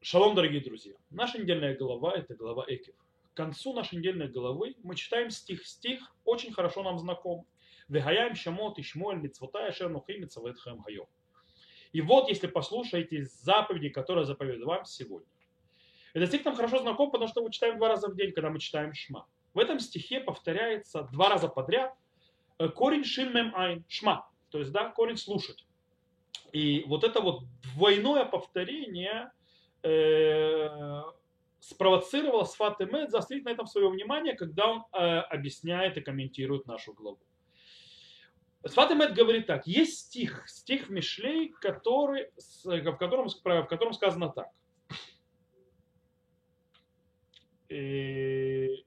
Шалом, дорогие друзья. Наша недельная глава – это глава Экев. К концу нашей недельной главы мы читаем стих. Стих очень хорошо нам знаком. Вегаяем шамот и шмуэль митцвотай ашер нухи митцвет хэм хайом. И вот, если послушаете заповеди, которые заповедую вам сегодня. Этот стих нам хорошо знаком, потому что мы читаем два раза в день, когда мы читаем шма. В этом стихе повторяется два раза подряд э, корень шин мем айн, шма, то есть да, корень слушать. И вот это вот двойное повторение э, спровоцировало Сфат Эмет заострить на этом свое внимание, когда он э, объясняет и комментирует нашу главу. Сфат Эмет говорит так, есть стих, стих Мишлей, который, в, котором, в котором сказано так. И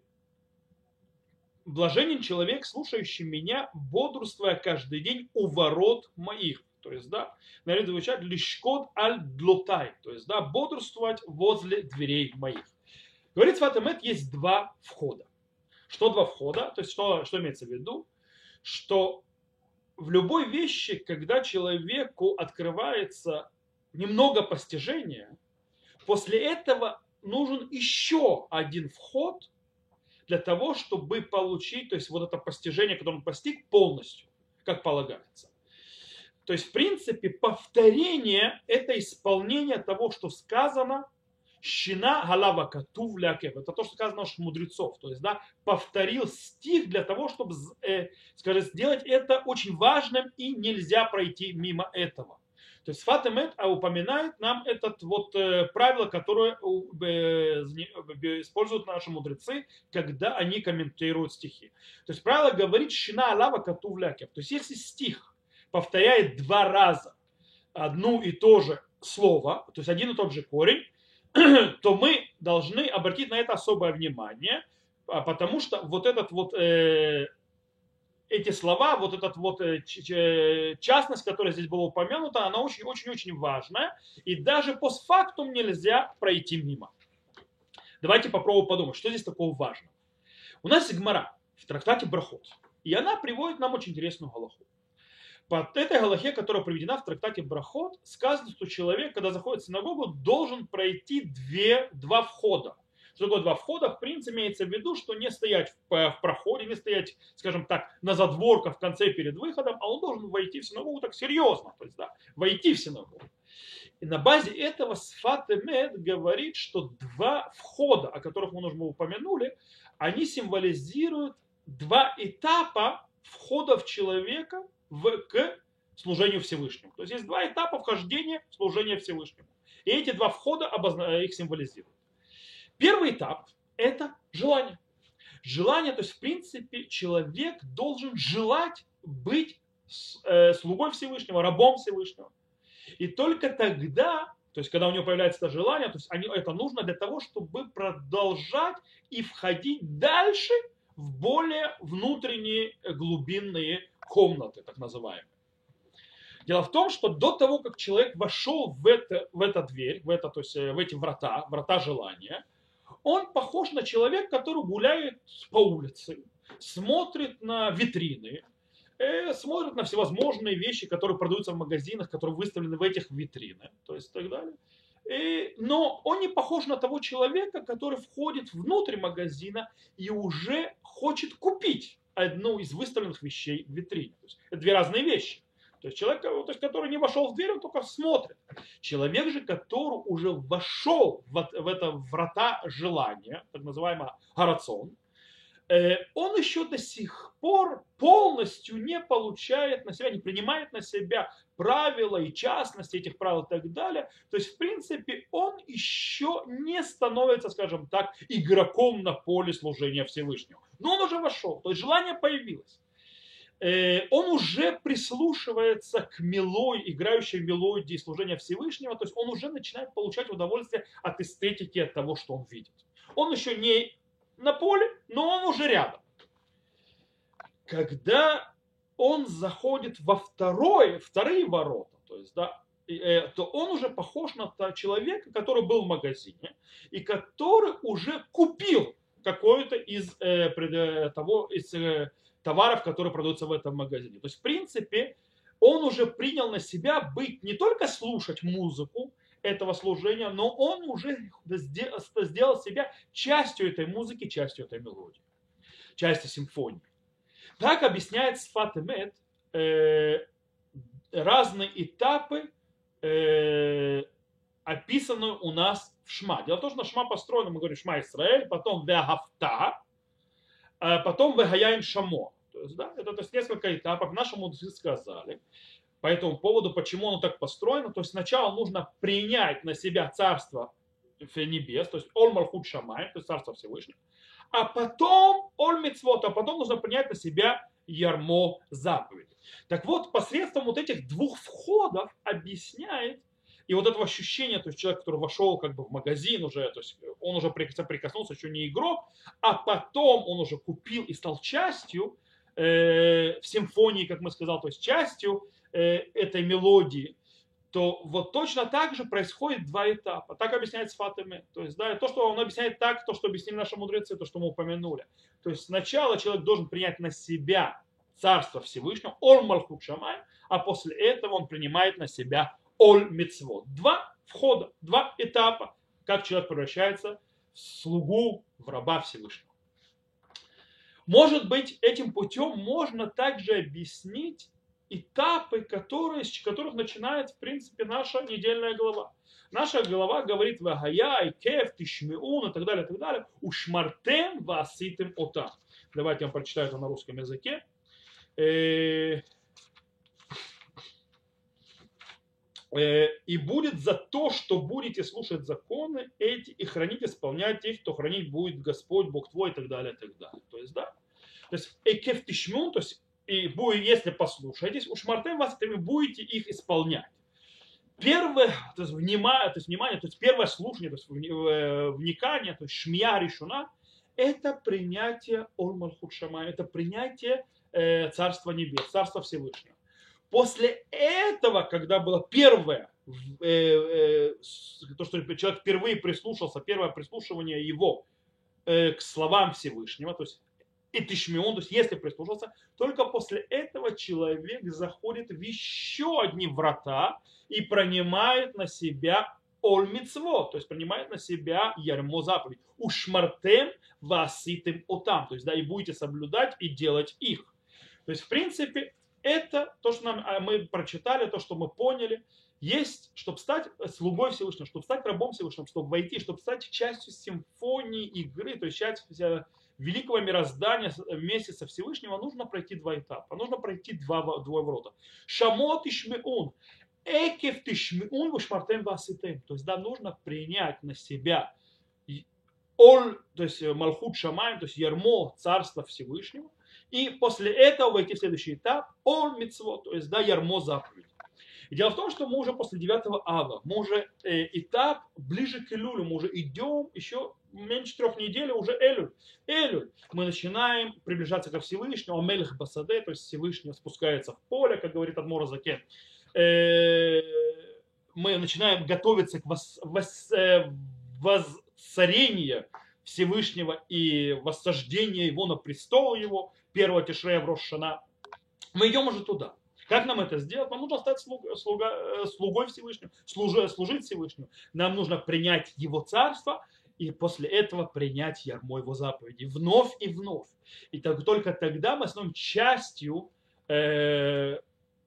блаженен человек, слушающий меня, бодрствуя каждый день у ворот моих. То есть, да, наверное, звучат лишкот аль длотай. То есть, да, бодрствовать возле дверей моих. Говорит Сватамет, есть два входа. Что два входа? То есть, что, что имеется в виду? Что в любой вещи, когда человеку открывается немного постижения, после этого нужен еще один вход для того, чтобы получить, то есть вот это постижение, которое он постиг полностью, как полагается. То есть, в принципе, повторение – это исполнение того, что сказано Щина галава катув лякев. Это то, что сказано у мудрецов. То есть, да, повторил стих для того, чтобы, э, скажем, сделать это очень важным и нельзя пройти мимо этого. То есть Фатемет а упоминает нам это вот э, правило, которое э, используют наши мудрецы, когда они комментируют стихи. То есть правило говорит «Шина алава катув лякев». То есть если стих повторяет два раза одну и то же слово, то есть один и тот же корень, то мы должны обратить на это особое внимание, а потому что вот этот вот э, эти слова, вот эта вот э, частность, которая здесь была упомянута, она очень-очень-очень важная, и даже постфактум нельзя пройти мимо. Давайте попробуем подумать, что здесь такого важного. У нас есть Гмара в трактате Брахот, и она приводит нам очень интересную галаху. Под этой галахе, которая приведена в трактате Брахот, сказано, что человек, когда заходит в синагогу, должен пройти две, два входа. Что такое два входа? В принципе, имеется в виду, что не стоять в проходе, не стоять, скажем так, на задворках в конце перед выходом, а он должен войти в синагогу так серьезно, то есть, да, войти в синагогу. И на базе этого Сфат говорит, что два входа, о которых мы уже упомянули, они символизируют два этапа входа в человека в, к служению Всевышнему. То есть есть два этапа вхождения в служение Всевышнему. И эти два входа обозна... их символизируют. Первый этап – это желание. Желание, то есть в принципе человек должен желать быть э, слугой Всевышнего, рабом Всевышнего. И только тогда, то есть когда у него появляется это желание, то есть они, это нужно для того, чтобы продолжать и входить дальше в более внутренние глубинные комнаты, так называемые. Дело в том, что до того, как человек вошел в, это, в эту дверь, в, это, то есть э, в эти врата, врата желания, он похож на человека, который гуляет по улице, смотрит на витрины, э, смотрит на всевозможные вещи, которые продаются в магазинах, которые выставлены в этих витринах, то есть так далее. И, но он не похож на того человека, который входит внутрь магазина и уже хочет купить одну из выставленных вещей в витрине. То есть, это две разные вещи. То есть человек, то есть, который не вошел в дверь, он только смотрит. Человек же, который уже вошел в, в это врата желания, так называемый гарацион, э, он еще до сих пор полностью не получает на себя, не принимает на себя правила и частности этих правил и так далее. То есть, в принципе, он еще не становится, скажем так, игроком на поле служения Всевышнего. Но он уже вошел, то есть желание появилось. Э, он уже прислушивается к мелой, играющей мелодии служения Всевышнего, то есть он уже начинает получать удовольствие от эстетики, от того, что он видит. Он еще не на поле, но он уже рядом. Когда он заходит во второе, вторые ворота, то есть, да, э, то он уже похож на человека, который был в магазине и который уже купил какое-то из э, того, из товаров, которые продаются в этом магазине. То есть, в принципе, он уже принял на себя быть не только слушать музыку, этого служения, но он уже сделал себя частью этой музыки, частью этой мелодии, частью симфонии. Так объясняет Сфат Эмет э, разные этапы, э, описанные у нас в Шма. Дело в том, что Шма построена, мы говорим Шма Исраэль, потом Вегафта, а потом Вегаяин Шамо. То есть, да, это то есть несколько этапов. Наши мудрецы сказали по этому поводу, почему оно так построено. То есть сначала нужно принять на себя царство небес, то есть Оль Малхут Шамай, то есть царство Всевышнего, а потом Оль Мицвот, а потом нужно принять на себя ярмо заповеди. Так вот, посредством вот этих двух входов объясняет, и вот этого ощущения, то есть человек, который вошел как бы в магазин уже, то есть он уже прикоснулся, еще не игрок, а потом он уже купил и стал частью э, в симфонии, как мы сказали, то есть частью этой мелодии, то вот точно так же происходит два этапа. Так объясняет Сфатами. То есть, да, то, что он объясняет так, то, что объяснили наши мудрецы, то, что мы упомянули. То есть сначала человек должен принять на себя Царство Всевышнего, Ол Малхут Шамай, а после этого он принимает на себя Оль Мицвод. Два входа, два этапа, как человек превращается в слугу, в раба Всевышнего. Может быть, этим путем можно также объяснить этапы, которые, с которых начинает, в принципе, наша недельная глава. Наша глава говорит «Вагая, и кеф, тишмеун» и так далее, и так далее. «Ушмартем васитым ота». Давайте я вам прочитаю это на русском языке. Э, э, и будет за то, что будете слушать законы эти и хранить, исполнять их, то хранить будет Господь, Бог твой и так далее, и так далее. То есть, да, то есть, экев тишмун, то есть, и будет, если послушаетесь, уж мартем вас, вы будете их исполнять. Первое, то есть, внимание, то есть, внимание, то есть, первое слушание, то есть, э, вникание, то есть, шмия решена, это принятие Ормалхут Шама, это принятие э, Царства Небес, Царства Всевышнего. После этого, когда было первое, э, э, то, что человек впервые прислушался, первое прислушивание его э, к словам Всевышнего, то есть и тишмион, то есть если прислушался, только после этого человек заходит в еще одни врата и принимает на себя ольмицво, то есть принимает на себя ярмо заповедь. Ушмартем васитым отам, то есть да, и будете соблюдать и делать их. То есть, в принципе, это то, что нам, а, мы прочитали, то, что мы поняли, есть, чтобы стать слугой Всевышнего, чтобы стать рабом Всевышнего, чтобы войти, чтобы стать частью симфонии игры, то есть частью великого мироздания вместе со Всевышнего, нужно пройти два этапа, нужно пройти два, два ворота. Шамот и шмеун, экев ты шмеун вышмартем васитем. То есть, да, нужно принять на себя Оль, то есть Малхут Шамаем, то есть Ярмо, Царство Всевышнего, и после этого войти в следующий этап, Оль Мицвот, то есть да, Ярмо заповедь. Дело в том, что мы уже после 9 ава, мы уже э, этап ближе к Илюлю, мы уже идем еще меньше трех недель, уже Элюль. Элюль. Мы начинаем приближаться ко Всевышнему, Амелих Басаде, то есть Всевышний спускается в поле, как говорит Адмора Закен. Э, мы начинаем готовиться к вос, вос, э, воцарению Всевышнего и воссаждения его на престол его, первого Тишрея в Рошана. Мы идем уже туда. Как нам это сделать? Нам нужно стать слуг, слуга, э, слугой Всевышнему, служи, служить Всевышнему. Нам нужно принять Его царство и после этого принять ярмо Его заповеди. Вновь и вновь. И так, только тогда мы становимся частью э,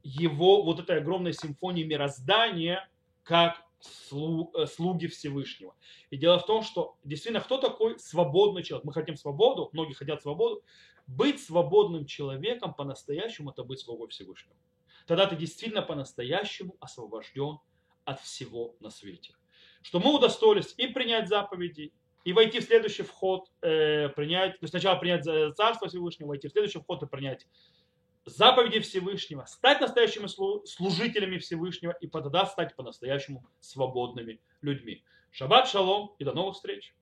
Его вот этой огромной симфонии мироздания, как Э, слуги Всевышнего. И дело в том, что действительно, кто такой свободный человек? Мы хотим свободу, многие хотят свободу. Быть свободным человеком по-настоящему – это быть слугой Всевышнего. Тогда ты действительно по-настоящему освобожден от всего на свете. Что мы удостоились и принять заповеди, и войти в следующий вход, э, принять, то есть сначала принять Царство Всевышнего, войти в следующий вход и принять заповеди Всевышнего, стать настоящими служителями Всевышнего и тогда стать по-настоящему свободными людьми. Шаббат шалом и до новых встреч!